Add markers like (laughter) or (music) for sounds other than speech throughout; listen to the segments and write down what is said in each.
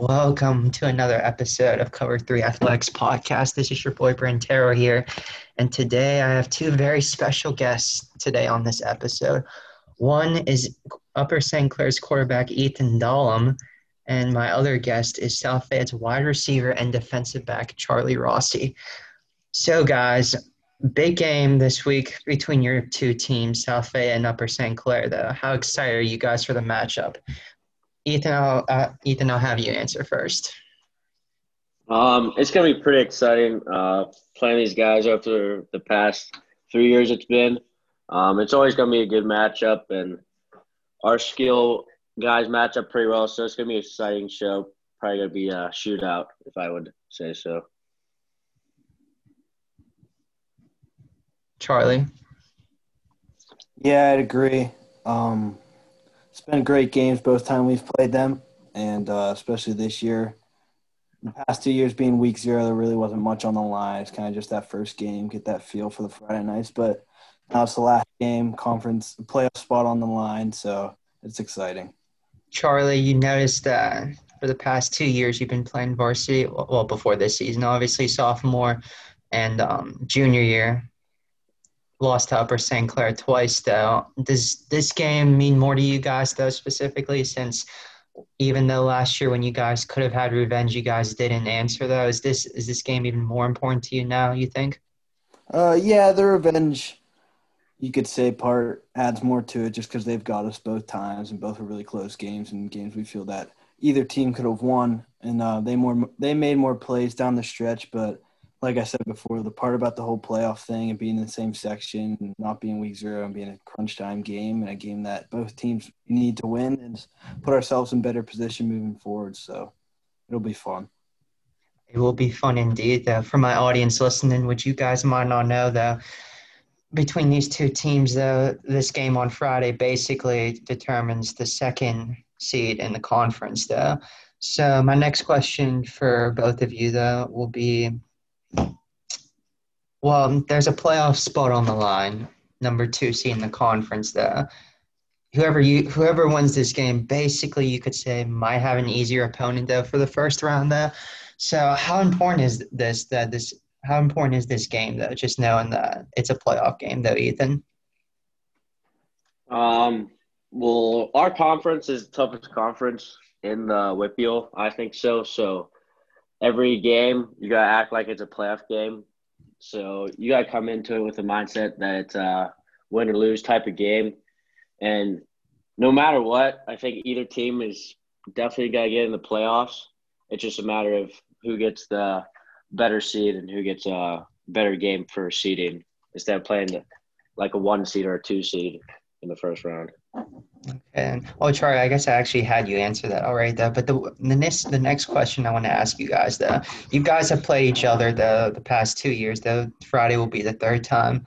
Welcome to another episode of Cover 3 Athletics Podcast. This is your boy Brantero here. And today I have two very special guests today on this episode. One is Upper St. Clair's quarterback Ethan Dahlem, and my other guest is South Fayette's wide receiver and defensive back Charley Rossi. So, guys, big game this week between your two teams, South Fayette and Upper St. Clair. Though, how excited are you guys for the matchup? Ethan, I'll, uh, Ethan, I'll have you answer first. Um, it's gonna be pretty exciting. Uh, playing these guys after the past three years it's been. Um, it's always gonna be a good matchup, and our skill guys match up pretty well. So it's gonna be an exciting show. Probably gonna be a shootout, if I would say so. Charley. Yeah, I'd agree. Um, it's been great games both time we've played them, and uh, especially this year. The past two years being week zero, there really wasn't much on the line. It's kind of just that first game, get that feel for the Friday nights. But now it's the last game, conference playoff spot on the line, so it's exciting. Charley, you noticed that for the past two years you've been playing varsity. Well, before this season, obviously sophomore and um, junior year lost to Upper St. Clair twice, though. Does this game mean more to you guys, though, specifically, since even though last year when you guys could have had revenge, you guys didn't answer, though? Is this is this game even more important to you now? You think? Uh, yeah, the revenge, you could say, part adds more to it just because they've got us both times, and both were really close games and games we feel that either team could have won, and uh, they more they made more plays down the stretch, but like I said before, the part about the whole playoff thing and being in the same section and not being week zero and being a crunch time game and a game that both teams need to win and put ourselves in better position moving forward. So it'll be fun. It will be fun indeed, though. For my audience listening, which you guys might not know, though, between these two teams, though, this game on Friday basically determines the second seed in the conference, though. So my next question for both of you, though, will be well, there's a playoff spot on the line, number two seed in the conference there. Whoever you whoever wins this game, basically you could say might have an easier opponent though for the first round there. So how important is this that this how important is this game though? Just knowing that it's a playoff game though, Ethan. Um well our conference is the toughest conference in the WPIAL. I think so. So every game you gotta act like it's a playoff game. So you got to come into it with the mindset that it's a win or lose type of game. And no matter what, I think either team is definitely got to get in the playoffs. It's just a matter of who gets the better seed and who gets a better game for seeding instead of playing like a one seed or a two seed in the first round. And oh, Charley, I guess I actually had you answer that already, though. But the the next the next question I want to ask you guys, though, you guys have played each other the the past two years. Though Friday will be the third time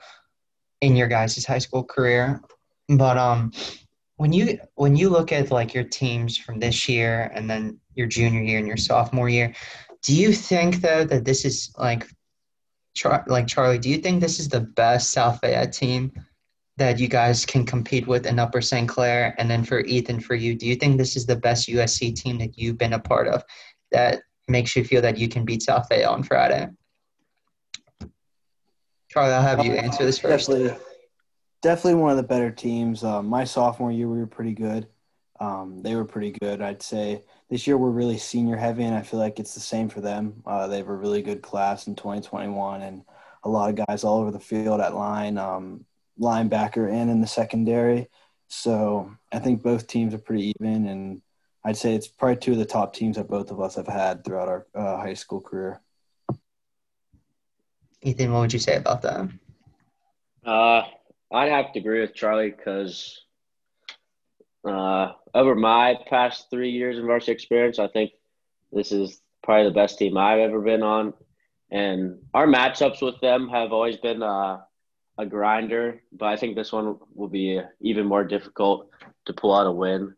in your guys' high school career. But um, when you when you look at like your teams from this year and then your junior year and your sophomore year, do you think though that this is like, Char- like Charley? Do you think this is the best South Fayette team? That you guys can compete with in Upper St. Clair? And then for Ethan, for you, do you think this is the best USC team that you've been a part of that makes you feel that you can beat South Bay on Friday? Charley, I'll have you answer this first. Definitely, definitely one of the better teams. Uh, my sophomore year, we were pretty good. Um, they were pretty good. I'd say this year we're really senior heavy, and I feel like it's the same for them. Uh, they have a really good class in 2021, and a lot of guys all over the field at line. Um, linebacker and in the secondary. So I think both teams are pretty even, and I'd say it's probably two of the top teams that both of us have had throughout our uh, high school career. Ethan, what would you say about that? Uh, I'd have to agree with Charley because uh, over my past three years of varsity experience, I think this is probably the best team I've ever been on. And our matchups with them have always been uh, a grinder, but I think this one will be even more difficult to pull out a win.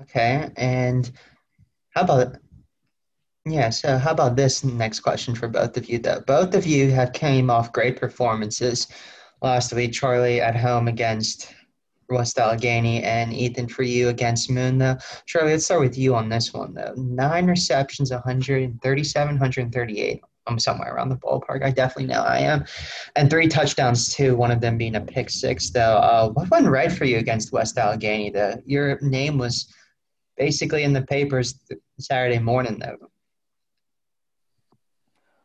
Okay, and how about yeah? So how about this next question for both of you? Though both of you have came off great performances last week. Charley at home against West Allegheny, and Ethan for you against Moon. Though, Charley, let's start with you on this one. Though, nine receptions, 137, 138. I'm somewhere around the ballpark. I definitely know I am, and three touchdowns too. One of them being a pick six. Though, uh, what went right for you against West Allegheny? Though your name was basically in the papers Saturday morning. Though.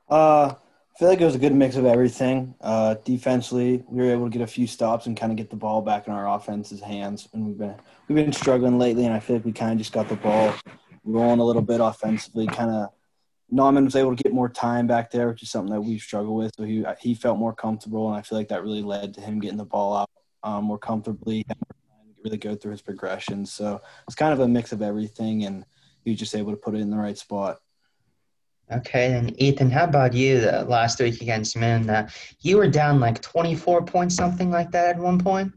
Uh, I feel like it was a good mix of everything. Uh, defensively, we were able to get a few stops and kind of get the ball back in our offense's hands. And we've been we've been struggling lately, and I feel like we kind of just got the ball rolling a little bit offensively. Kind of, Nauman was able to get more time back there, which is something that we've struggled with. So he he felt more comfortable, and I feel like that really led to him getting the ball out um, more comfortably, and really go through his progressions. So it's kind of a mix of everything, and he was just able to put it in the right spot. Okay, and Ethan, how about you the last week against Moon? Uh, you were down like 24 points, something like that at one point.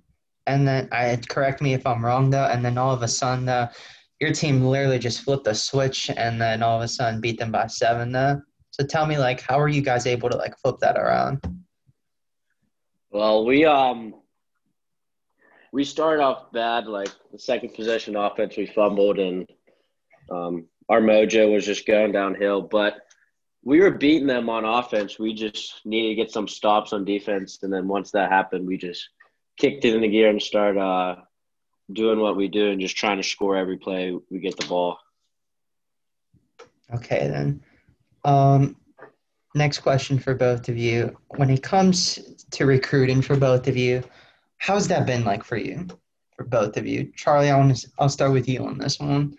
And then, I correct me if I'm wrong though, and then all of a sudden, uh, your team literally just flipped a switch and then all of a sudden beat them by seven though. So tell me, like, how are you guys able to like flip that around? Well, we um we started off bad. Like the second possession offense, we fumbled and um our mojo was just going downhill. But we were beating them on offense. We just needed to get some stops on defense, and then once that happened, we just kicked it in the gear and started uh, doing what we do and just trying to score every play we get the ball. Okay, then. Um, next question for both of you. When it comes to recruiting for both of you, how's that been like for you, for both of you? Charley, I want to, I'll start with you on this one.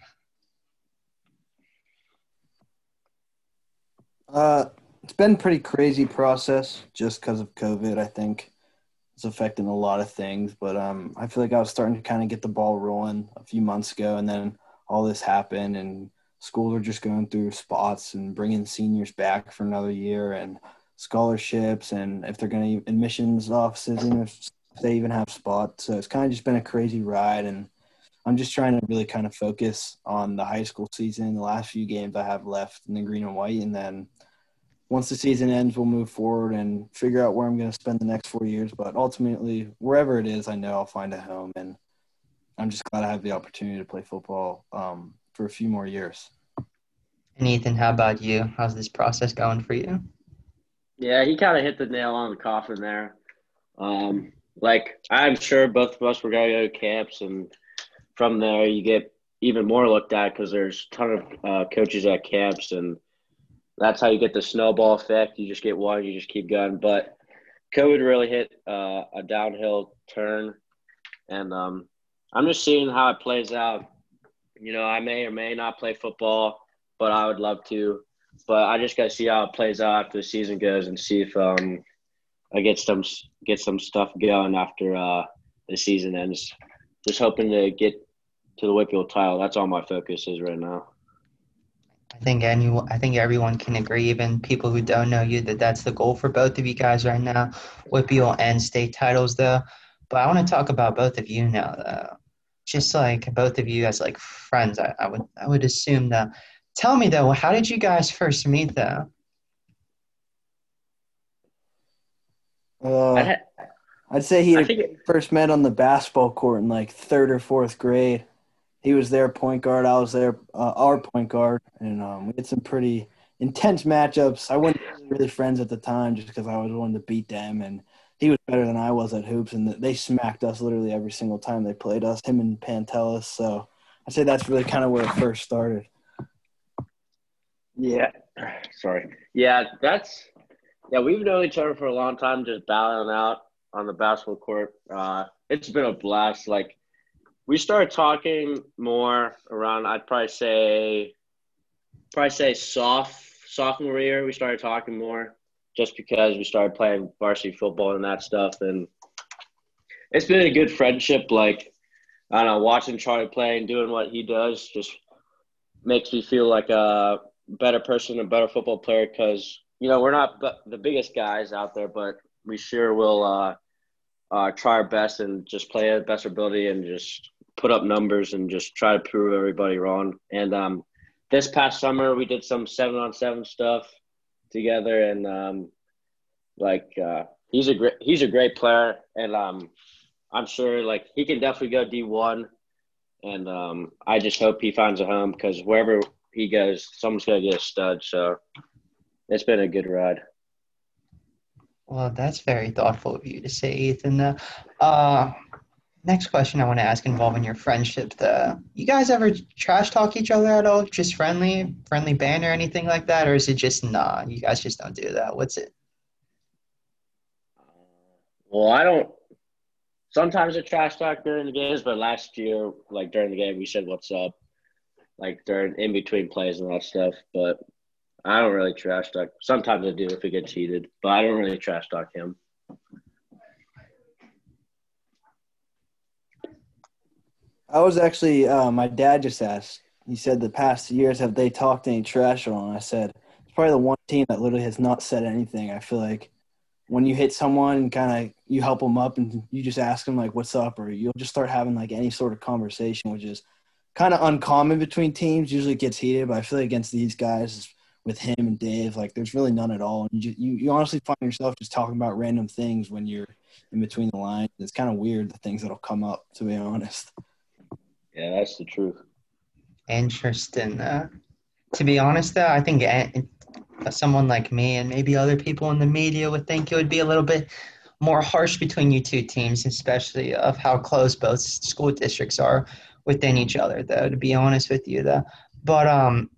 Uh, it's been pretty crazy process just because of COVID. I think it's affecting a lot of things, but um, I feel like I was starting to kind of get the ball rolling a few months ago, and then all this happened, and schools are just going through spots and bringing seniors back for another year, and scholarships, and if they're going to admissions offices, and if they even have spots. So it's kind of just been a crazy ride, and I'm just trying to really kind of focus on the high school season, the last few games I have left in the green and white, and then once the season ends, we'll move forward and figure out where I'm going to spend the next four years. But ultimately, wherever it is, I know I'll find a home, and I'm just glad I have the opportunity to play football um, for a few more years. And Ethan, how about you? How's this process going for you? Yeah, he kind of hit the nail on the coffin there. Um, like I'm sure both of us were going to go to camps, and from there you get even more looked at because there's a ton of uh, coaches at camps and – that's how you get the snowball effect. You just get one, you just keep going. But COVID really hit uh, a downhill turn, and um, I'm just seeing how it plays out. You know, I may or may not play football, but I would love to. But I just got to see how it plays out after the season goes and see if um, I get some get some stuff going after uh, the season ends. Just hoping to get to the WPIAL title. That's all my focus is right now. I think anyone, I think everyone can agree, even people who don't know you, that that's the goal for both of you guys right now. WPIAL and state titles, though. But I want to talk about both of you now, though. Just like both of you as like friends, I, I would I would assume that. Tell me though, how did you guys first meet though? Uh, I'd say he first met on the basketball court in like third or fourth grade he was their point guard. I was their uh, our point guard, and um, we had some pretty intense matchups. I wasn't really friends at the time just because I was wanting to beat them, and he was better than I was at hoops, and they smacked us literally every single time they played us. Him and Pantelis. So I'd say that's really kind of where it first started. Yeah, sorry. Yeah, that's yeah. We've known each other for a long time, just battling out on the basketball court. Uh, it's been a blast. Like we started talking more around I'd probably say probably say soft sophomore year we started talking more just because we started playing varsity football and that stuff. And it's been a good friendship like I don't know watching Charley play and doing what he does just makes me feel like a better person a better football player because you know we're not the biggest guys out there but we sure will uh, uh, try our best and just play at best ability and just put up numbers and just try to prove everybody wrong. And um, this past summer, we did some seven on seven stuff together, and um, like uh, he's a great he's a great player, and um, I'm sure like he can definitely go D1, and um, I just hope he finds a home because wherever he goes, someone's gonna get a stud. So it's been a good ride. Well, that's very thoughtful of you to say, Ethan. Uh, uh, next question I want to ask involving your friendship. The, you guys ever trash talk each other at all? Just friendly, friendly banter, anything like that, or is it just nah? You guys just don't do that. What's it? Uh, well, I don't. Sometimes a trash talk during the games, but last year, like during the game, we said what's up, like during in between plays and that stuff. But I don't really trash talk. Sometimes I do if it gets cheated, but I don't really trash talk him. I was actually, uh, my dad just asked. He said the past years have they talked any trash at all? And I said it's probably the one team that literally has not said anything. I feel like when you hit someone and kind of you help them up and you just ask them like what's up or you'll just start having like any sort of conversation, which is kind of uncommon between teams. Usually it gets heated, but I feel like against these guys with him and Dave, like there's really none at all. And you you, you honestly find yourself just talking about random things when you're in between the lines. It's kind of weird the things that'll come up, to be honest. Yeah, that's the truth. Interesting. Uh, to be honest, though, I think someone like me and maybe other people in the media would think it would be a little bit more harsh between you two teams, especially of how close both school districts are within each other. Though, to be honest with you, though, but um,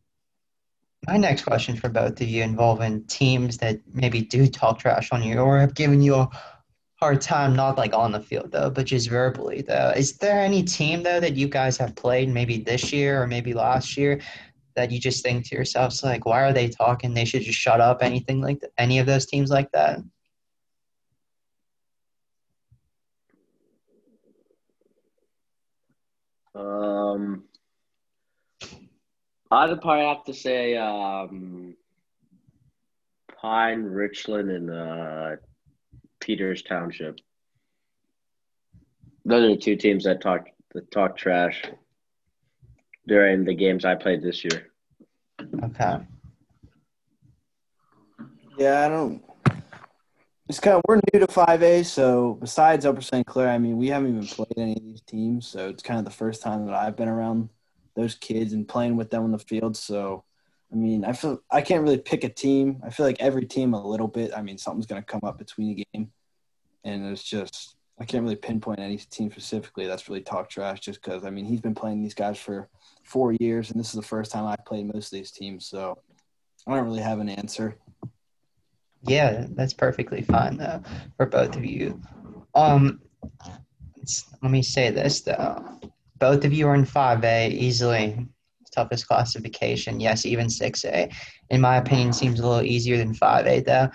my next question for both of you involving teams that maybe do talk trash on you or have given you a hard time, not like on the field though, but just verbally though. Is there any team though that you guys have played maybe this year or maybe last year that you just think to yourselves like, why are they talking? They should just shut up. Anything like that? Any of those teams like that? Um, I'd probably have to say um, Pine, Richland, and uh, Peters Township. Those are the two teams that talk that talk trash during the games I played this year. Okay. Yeah, I don't. It's kind of we're new to five A, so besides Upper St. Clair, I mean, we haven't even played any of these teams, so it's kind of the first time that I've been around those kids and playing with them on the field. So, I mean, I feel I can't really pick a team. I feel like every team a little bit. I mean, something's going to come up between a game, and it's just I can't really pinpoint any team specifically that's really talk trash. Just because I mean, he's been playing these guys for four years, and this is the first time I've played most of these teams. So, I don't really have an answer. Yeah, that's perfectly fine though for both of you. Um, let me say this though both of you are in 5A easily. Toughest classification. Yes, even 6A. In my opinion, seems a little easier than 5A, though.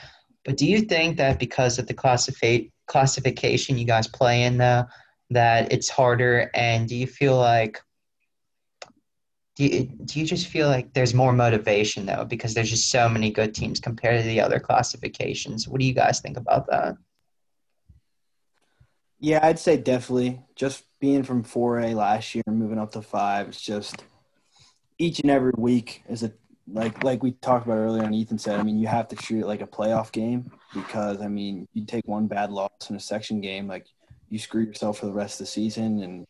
But do you think that because of the classifi- classification you guys play in, though, that it's harder? And do you feel like do you, do you just feel like there's more motivation though because there's just so many good teams compared to the other classifications what do you guys think about that yeah i'd say definitely just being from 4A last year moving up to five, it's just each and every week is a like like we talked about earlier and Ethan said, I mean, you have to treat it like a playoff game because I mean, you take one bad loss in a section game, like you screw yourself for the rest of the season and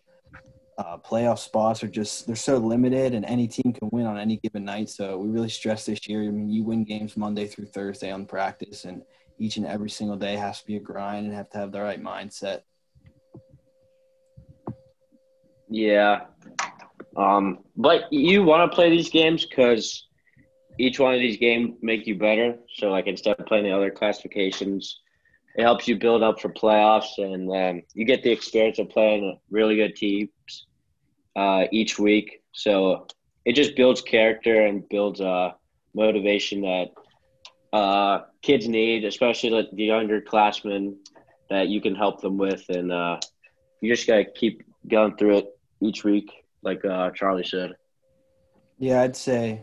uh, playoff spots are just they're so limited and any team can win on any given night so we really stress this year i mean you win games monday through thursday on practice and each and every single day has to be a grind and have to have the right mindset yeah. Um, but you want to play these games because each one of these games make you better. So, like, instead of playing the other classifications, it helps you build up for playoffs, and um, you get the experience of playing really good teams uh, each week. So it just builds character and builds uh, motivation that uh, kids need, especially like the younger classmen that you can help them with, and uh, you just gotta keep going through it each week, like uh, Charley said. Yeah, I'd say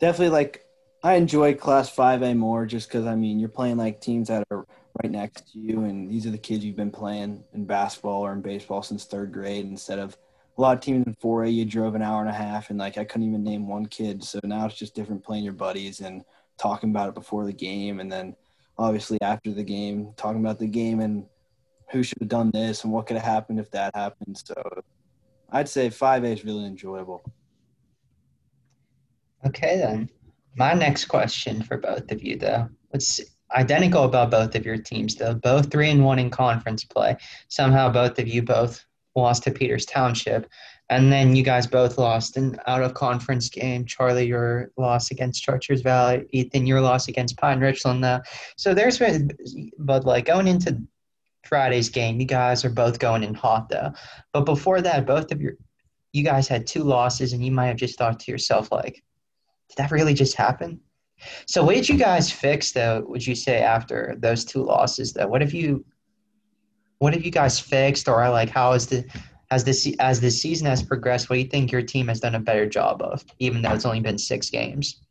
definitely like I enjoy Class 5A more just because, I mean, you're playing like teams that are right next to you, and these are the kids you've been playing in basketball or in baseball since third grade instead of a lot of teams in 4A, you drove an hour and a half, and like I couldn't even name one kid. So now it's just different playing your buddies and talking about it before the game, and then obviously after the game, talking about the game and who should have done this and what could have happened if that happened. So I'd say 5A is really enjoyable. Okay, then. My next question for both of you, though, it's identical about both of your teams, though. Both three and one in conference play. Somehow, both of you both lost to Peters Township, and then you guys both lost an out of conference game. Charley, your loss against Chartiers Valley. Ethan, your loss against Pine Richland. Though. So there's but like going into Friday's game, you guys are both going in hot though. But before that, both of your you guys had two losses, and you might have just thought to yourself like did that really just happen? So what did you guys fix though, would you say after those two losses though? What have you what have you guys fixed or like how is the as this as the season has progressed, what do you think your team has done a better job of, even though it's only been six games?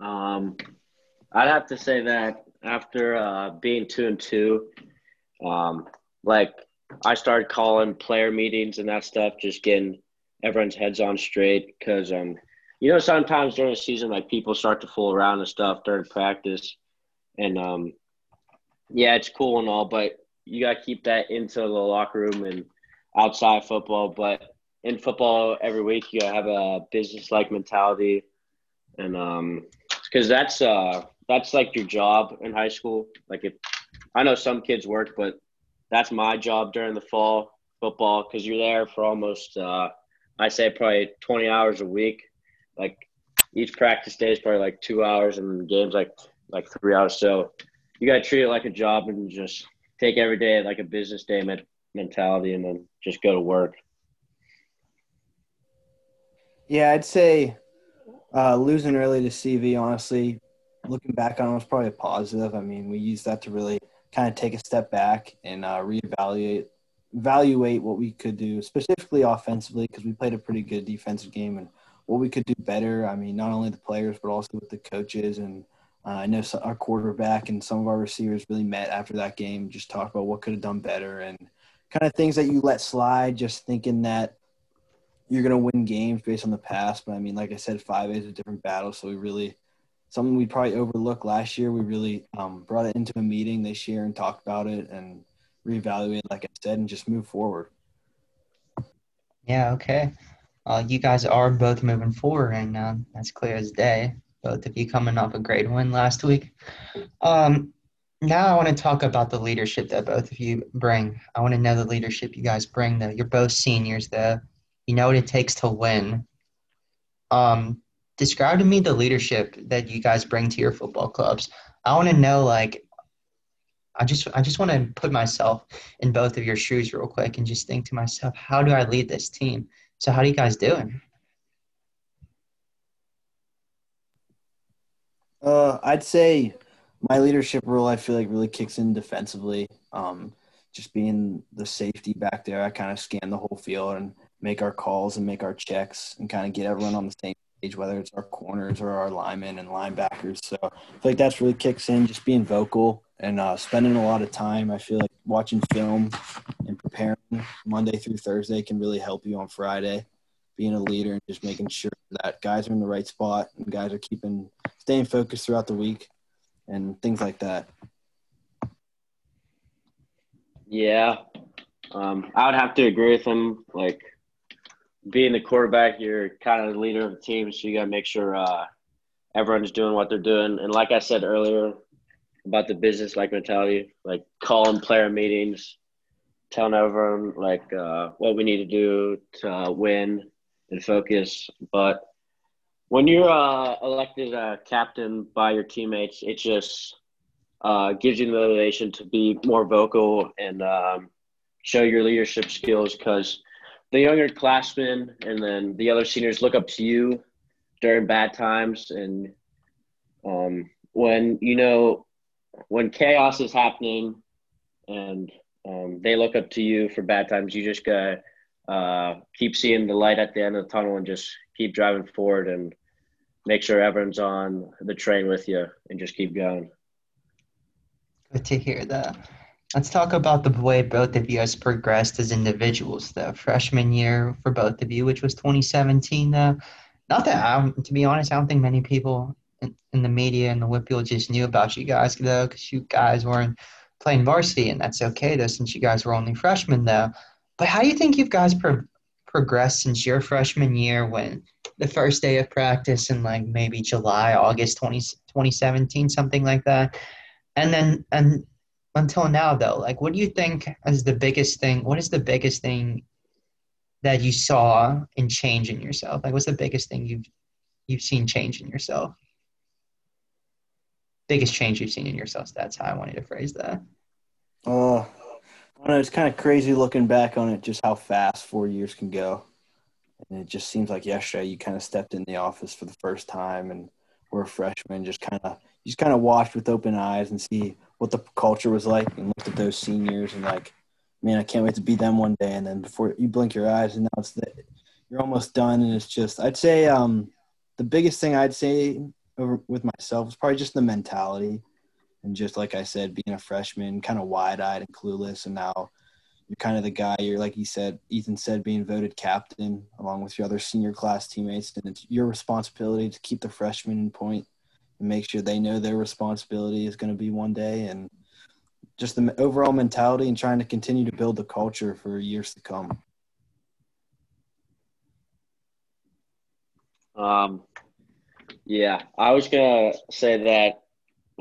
Um, I'd have to say that after uh, being two and two, um, like I started calling player meetings and that stuff, just getting everyone's heads on straight because um, you know sometimes during the season like people start to fool around and stuff during practice, and um, yeah, it's cool and all, but you got to keep that into the locker room and outside football. But in football, every week you gotta have a business like mentality, and um, because that's uh that's like your job in high school. Like if I know some kids work, but that's my job during the fall football because you're there for almost, uh, I say probably 20 hours a week. Like each practice day is probably like two hours, and games like like three hours. So you got to treat it like a job and just take every day like a business day mentality, and then just go to work. Yeah, I'd say uh, losing early to CV, honestly, looking back on it was probably a positive. I mean, we used that to really kind of take a step back and uh, reevaluate evaluate what we could do specifically offensively because we played a pretty good defensive game and what we could do better. I mean, not only the players but also with the coaches and uh, I know our quarterback and some of our receivers really met after that game, just talk about what could have done better and kind of things that you let slide, just thinking that you're going to win games based on the past. But I mean, like I said, five is a different battle, so we really something we probably overlooked last year. We really um, brought it into a meeting this year and talked about it and reevaluated, like I said, and just move forward. Yeah, okay. Uh, you guys are both moving forward, and uh, that's clear as day. Both of you coming off a great win last week. Um, now I want to talk about the leadership that both of you bring. I want to know the leadership you guys bring. Though you're both seniors, though you know what it takes to win. Um, describe to me the leadership that you guys bring to your football clubs. I want to know like I just I just want to put myself in both of your shoes real quick and just think to myself, how do I lead this team? So how do you guys doing? Uh, I'd say my leadership role I feel like really kicks in defensively. Um, just being the safety back there, I kind of scan the whole field and make our calls and make our checks and kind of get everyone on the same page, whether it's our corners or our linemen and linebackers. So I feel like that's really kicks in, just being vocal and uh, spending a lot of time. I feel like watching film and preparing Monday through Thursday can really help you on Friday. Being a leader and just making sure that guys are in the right spot and guys are keeping staying focused throughout the week and things like that. Yeah, um, I would have to agree with him. Like being the quarterback, you're kind of the leader of the team, so you got to make sure uh, everyone's doing what they're doing. And like I said earlier about the business like mentality, like calling player meetings, telling everyone like uh, what we need to do to uh, win and focus. But when you're uh, elected a captain by your teammates, it just uh, gives you the motivation to be more vocal and um, show your leadership skills because the younger classmen and then the other seniors look up to you during bad times. And um, when you know when chaos is happening and um, they look up to you for bad times you just gotta uh, keep seeing the light at the end of the tunnel and just keep driving forward and make sure everyone's on the train with you and just keep going. Good to hear that Let's talk about the way both of you has progressed as individuals. The freshman year for both of you, which was 2017, though, not that I'm to be honest, I don't think many people in, in the media and the WPIAL just knew about you guys though, because you guys weren't playing varsity, and that's okay though, since you guys were only freshmen though. But how do you think you guys pro- progressed since your freshman year when the first day of practice in like maybe July, August 20, 2017, something like that? And then, and until now though, like what do you think is the biggest thing? What is the biggest thing that you saw in change in yourself? Like what's the biggest thing you've you've seen change in yourself? Biggest change you've seen in yourself. That's how I wanted to phrase that. oh I don't know. It's kind of crazy looking back on it, just how fast four years can go. And it just seems like yesterday you kind of stepped in the office for the first time, and we're a freshman. Just kind of, you just kind of watched with open eyes and see what the culture was like, and looked at those seniors and like, man, I can't wait to be them one day. And then before you blink your eyes, and now it's the, you're almost done, and it's just, I'd say, um, the biggest thing I'd say over, with myself is probably just the mentality and just like I said, being a freshman, kind of wide eyed and clueless, and now you're kind of the guy. You're like he said, Ethan said, being voted captain along with your other senior class teammates, and it's your responsibility to keep the freshmen in point make sure they know their responsibility is going to be one day, and just the overall mentality and trying to continue to build the culture for years to come. Um, yeah, I was gonna say that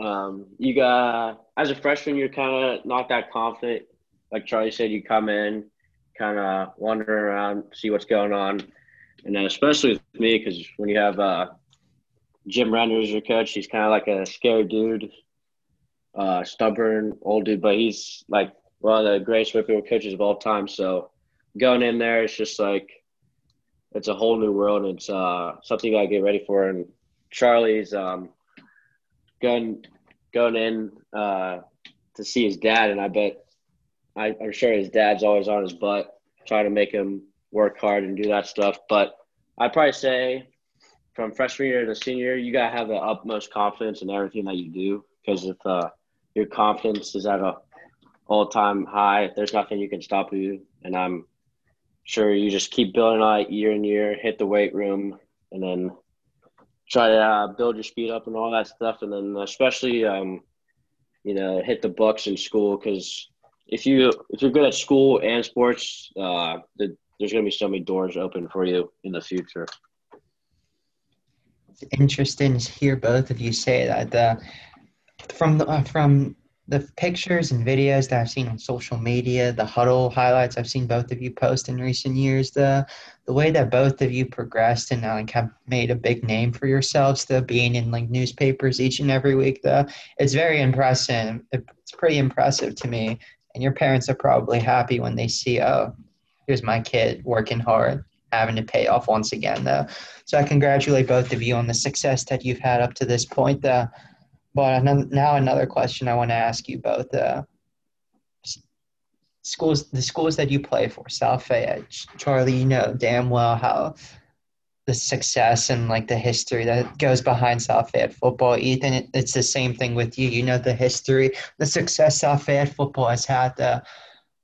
um, you got as a freshman, you're kind of not that confident. Like Charley said, you come in, kind of wander around, see what's going on, and then especially with me, because when you have uh, Jim Render as your coach, he's kind of like a scary dude, uh, stubborn old dude, but he's like one of the greatest WPIAL coaches of all time. So going in there, it's just like it's a whole new world. And it's uh, something you gotta get ready for. And Charley's um, going going in uh, to see his dad, and I bet I, I'm sure his dad's always on his butt, trying to make him work hard and do that stuff. But I'd probably say from freshman year to senior year, you gotta have the utmost confidence in everything that you do because if uh, your confidence is at a all time high, there's nothing you can stop you. And I'm sure you just keep building on it year and year, hit the weight room, and then try to uh, build your speed up and all that stuff, and then especially um, you know hit the books in school because if you if you're good at school and sports, uh, the, there's to be so many doors open for you in the future. It's interesting to hear both of you say that. The, from the, uh, from the pictures and videos that I've seen on social media, the huddle highlights I've seen both of you post in recent years, the the way that both of you progressed and like have made a big name for yourselves, the being in like newspapers each and every week, the it's very impressive. It's pretty impressive to me. And your parents are probably happy when they see, oh, here's my kid working hard, having to pay off once again, though. So I congratulate both of you on the success that you've had up to this point. Though but now another question I want to ask you both. Uh, schools, the schools that you play for, South Fayette, Charley, you know damn well how the success and like the history that goes behind South Fayette football. Ethan, it's the same thing with you. You know the history, the success South Fayette football has had.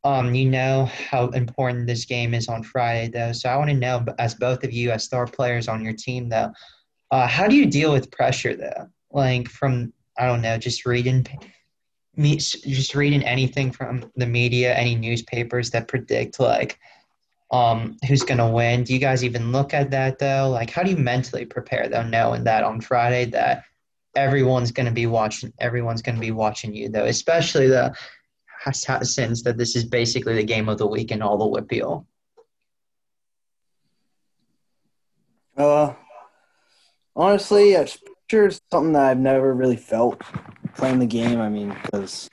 Um, you know how important this game is on Friday, though. So I want to know, as both of you, as star players on your team, though, uh, how do you deal with pressure, though? Like from I don't know, just reading just reading anything from the media, any newspapers that predict like um who's gonna win. Do you guys even look at that though? Like how do you mentally prepare though, knowing that on Friday that everyone's gonna be watching everyone's gonna be watching you though, especially the since that this is basically the game of the week and all the WPIAL. Uh honestly, sure it's something that I've never really felt playing the game. I mean, because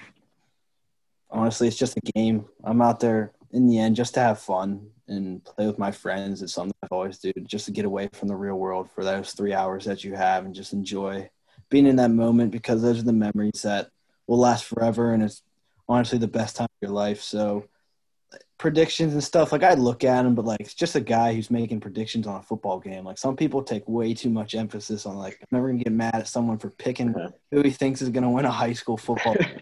honestly, it's just a game. I'm out there in the end just to have fun and play with my friends. It's something I've always do just to get away from the real world for those three hours that you have and just enjoy being in that moment because those are the memories that will last forever and it's honestly the best time of your life. So predictions and stuff, like I'd look at him, but like it's just a guy who's making predictions on a football game. Like some people take way too much emphasis on like I'm never gonna get mad at someone for picking who he thinks is gonna win a high school football (laughs) game.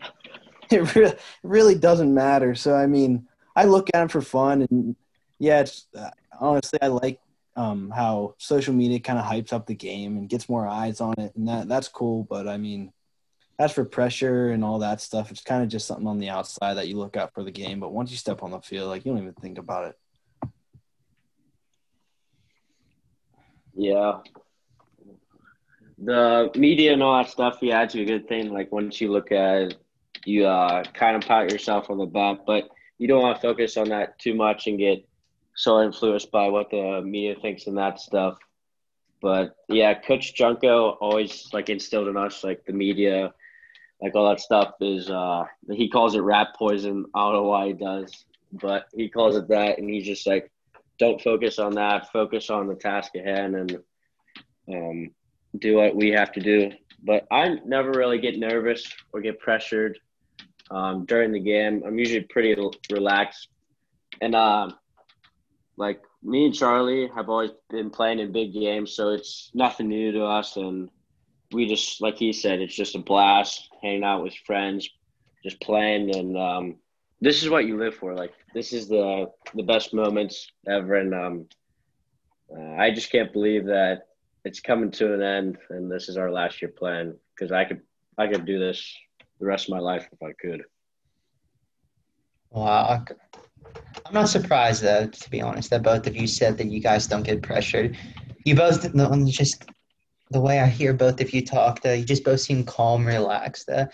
it really, really doesn't matter. So I mean, I look at him for fun, and yeah, it's uh, honestly I like um, how social media kind of hypes up the game and gets more eyes on it, and that that's cool. But I mean, as for pressure and all that stuff, it's kind of just something on the outside that you look at for the game. But once you step on the field, like you don't even think about it. Yeah. The media and all that stuff, yeah, it's a good thing. Like once you look at you uh, kind of pat yourself on the back, but you don't want to focus on that too much and get so influenced by what the media thinks and that stuff. But yeah, Coach Junko always like instilled in us like the media, like all that stuff is uh he calls it rat poison. I don't know why he does, but he calls it that, and he's just like, don't focus on that. Focus on the task at hand and um, do what we have to do. But I never really get nervous or get pressured um, during the game. I'm usually pretty relaxed, and um, like me and Charley have always been playing in big games, so it's nothing new to us. And we just, like he said, it's just a blast hanging out with friends, just playing. And um, this is what you live for. Like this is the the best moments ever. And um, uh, I just can't believe that it's coming to an end, and this is our last year playing because I could I could do this the rest of my life if I could. Wow. I'm not surprised though, to be honest, that both of you said that you guys don't get pressured. You both just the way I hear both of you talk, though, you just both seem calm, relaxed. Uh,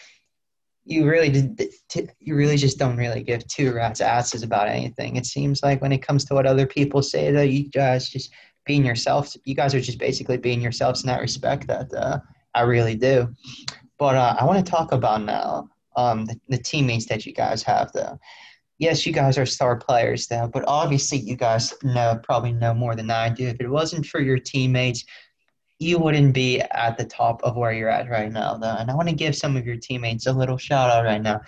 you really did, you really just don't really give two rats asses about anything. It seems like when it comes to what other people say, that you guys just being yourself. You guys are just basically being yourselves in that respect. That uh, I really do. But uh, I want to talk about now um, the, the teammates that you guys have, though yes, you guys are star players though, but obviously you guys know probably know more than I do. If it wasn't for your teammates, you wouldn't be at the top of where you're at right now though. And I want to give some of your teammates a little shout out right now.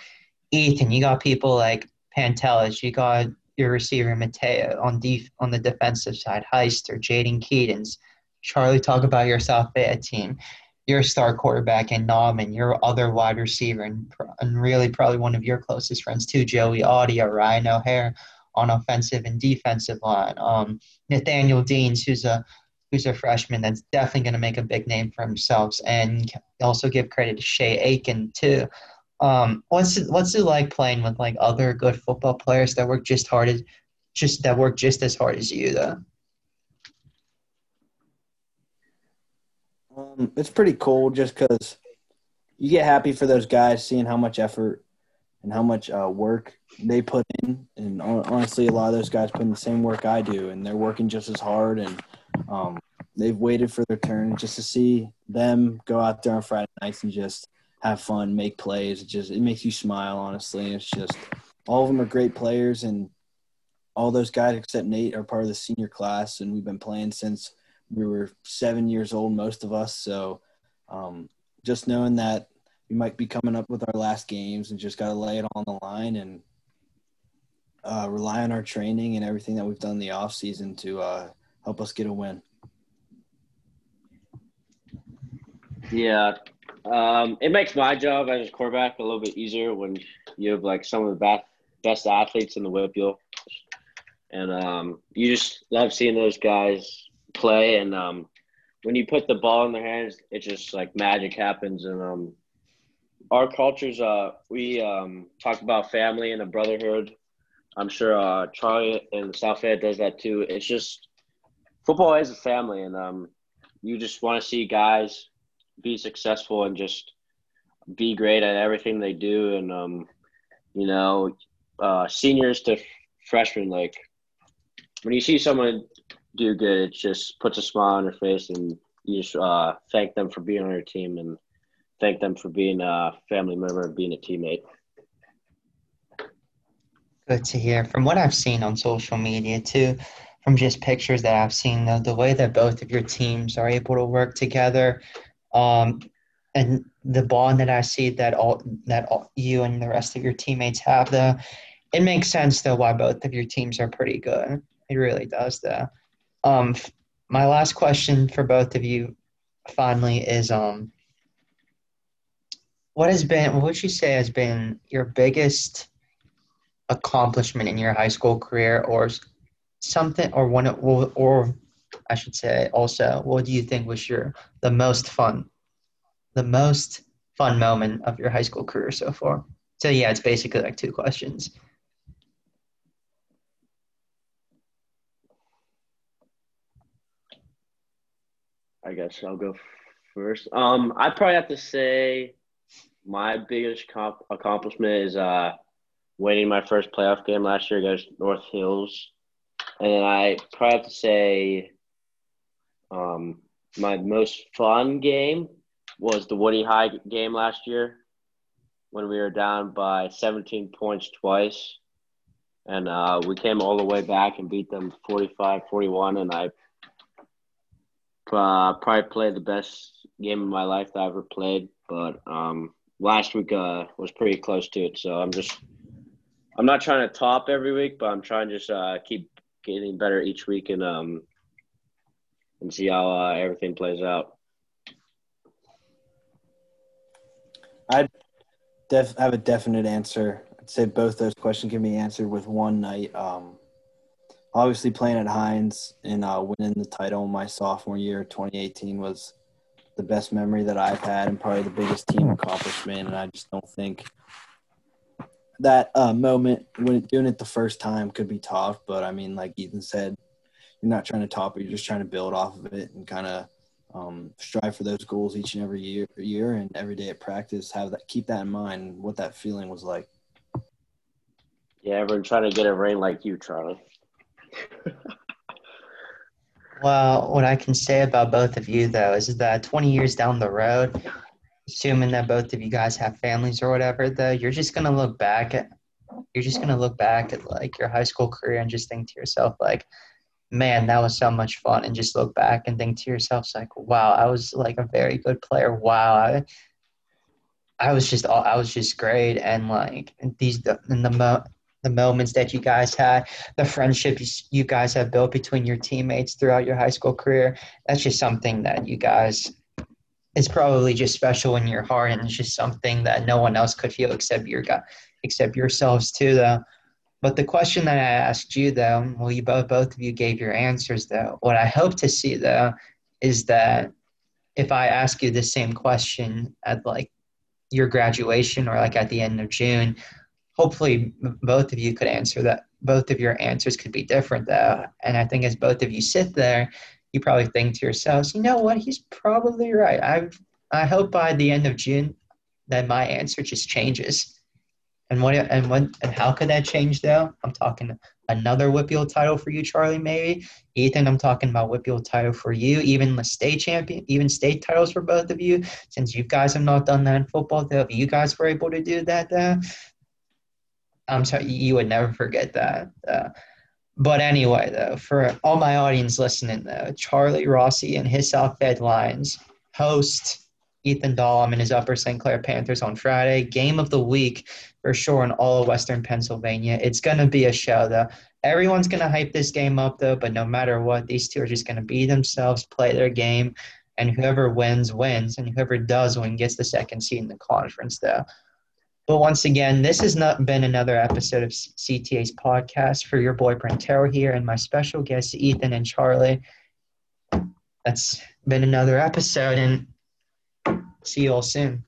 Ethan, you got people like Pantelis, you got your receiver Mateo on def- on the defensive side, Heister, Jaden Keatons. Charley, talk about your South team your star quarterback and Nauman, your other wide receiver, and, and really probably one of your closest friends too, Joey Audio, Ryan O'Hare on offensive and defensive line. Um, Nathaniel Deans, who's a who's a freshman that's definitely going to make a big name for himself, and also give credit to Shay Aiken too. Um, what's it, what's it like playing with like other good football players that work just hard as just that work just as hard as you though? Um, it's pretty cool just because you get happy for those guys seeing how much effort and how much uh, work they put in. And honestly, a lot of those guys put in the same work I do, and they're working just as hard. And um, they've waited for their turn just to see them go out there on Friday nights and just have fun, make plays. It just it makes you smile, honestly. It's just all of them are great players, and all those guys except Nate are part of the senior class, and we've been playing since – we were seven years old, most of us. So um, just knowing that we might be coming up with our last games and just got to lay it on the line and uh, rely on our training and everything that we've done in the off season to uh, help us get a win. Yeah, um, it makes my job as a quarterback a little bit easier when you have like some of the best best athletes in the WPIAL, and um, you just love seeing those guys play, and um, when you put the ball in their hands, it just like magic happens. And um, our cultures, uh, we um, talk about family and a brotherhood. I'm sure uh, Charley and South Ed does that too. It's just football is a family, and um, you just want to see guys be successful and just be great at everything they do. And um, you know, uh, seniors to freshmen, like when you see someone do good. It just puts a smile on your face, and you just uh, thank them for being on your team and thank them for being a family member and being a teammate. Good to hear. From what I've seen on social media too, from just pictures that I've seen, the, the way that both of your teams are able to work together, um, and the bond that I see that all that all, you and the rest of your teammates have, though, it makes sense though why both of your teams are pretty good. It really does, though. Um, my last question for both of you, finally, is um, what has been, what would you say has been your biggest accomplishment in your high school career, or something, or one, or I should say also, what do you think was your the most fun, the most fun moment of your high school career so far? So yeah, it's basically like two questions. I guess I'll go first. Um, I probably have to say my biggest comp- accomplishment is uh winning my first playoff game last year against North Hills, and I probably have to say um my most fun game was the Woody High game last year when we were down by 17 points twice. And uh, we came all the way back and beat them 45 41. And I uh, probably played the best game of my life that I ever played. But um, last week uh, was pretty close to it. So I'm just, I'm not trying to top every week, but I'm trying to just uh, keep getting better each week and um, and see how uh, everything plays out. I def- have a definite answer. I'd say both those questions can be answered with one night. Um, obviously, playing at Heinz and uh, winning the title my sophomore year, 2018, was the best memory that I've had and probably the biggest team accomplishment. And I just don't think that uh, moment when doing it the first time could be tough. But I mean, like Ethan said, you're not trying to top it; you're just trying to build off of it and kind of um, strive for those goals each and every year, year and every day at practice. Have that, keep that in mind. What that feeling was like. Yeah, everyone trying to get a ring like you, Charley. (laughs) well, what I can say about both of you though is that 20 years down the road, assuming that both of you guys have families or whatever, though, you're just gonna look back at you're just gonna look back at like your high school career and just think to yourself like man, that was so much fun. And just look back and think to yourself, like, wow, I was like a very good player. Wow, I, I was just, I was just great. And like these, and the the moments that you guys had, the friendships you guys have built between your teammates throughout your high school career. That's just something that you guys is probably just special in your heart, and it's just something that no one else could feel except your except yourselves too, though. But the question that I asked you, though, well, you both both of you gave your answers, though. What I hope to see, though, is that if I ask you the same question at like your graduation or like at the end of June, hopefully both of you could answer that. Both of your answers could be different, though. And I think as both of you sit there, you probably think to yourselves, you know what? He's probably right. I I hope by the end of June that my answer just changes and what and when and how could that change though? I'm talking another WPIAL title for you, Charley, maybe. Ethan, I'm talking about WPIAL title for you, even the state champion, even state titles for both of you. Since you guys have not done that in football, though, if you guys were able to do that, though, I'm sorry, you would never forget that. Uh, but anyway, though, for all my audience listening, though, Charley Rossi and his South Bend Lions host Ethan Dahlem and his Upper St. Clair Panthers on Friday. Game of the week for sure in all of Western Pennsylvania. It's going to be a show, though. Everyone's going to hype this game up, though, but no matter what, these two are just going to be themselves, play their game, and whoever wins, wins, and whoever does win gets the second seed in the conference, though. But once again, this has not been another episode of CTA's podcast for your boy Brentero here and my special guests, Ethan and Charley. That's been another episode, and see you all soon.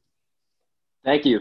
Thank you.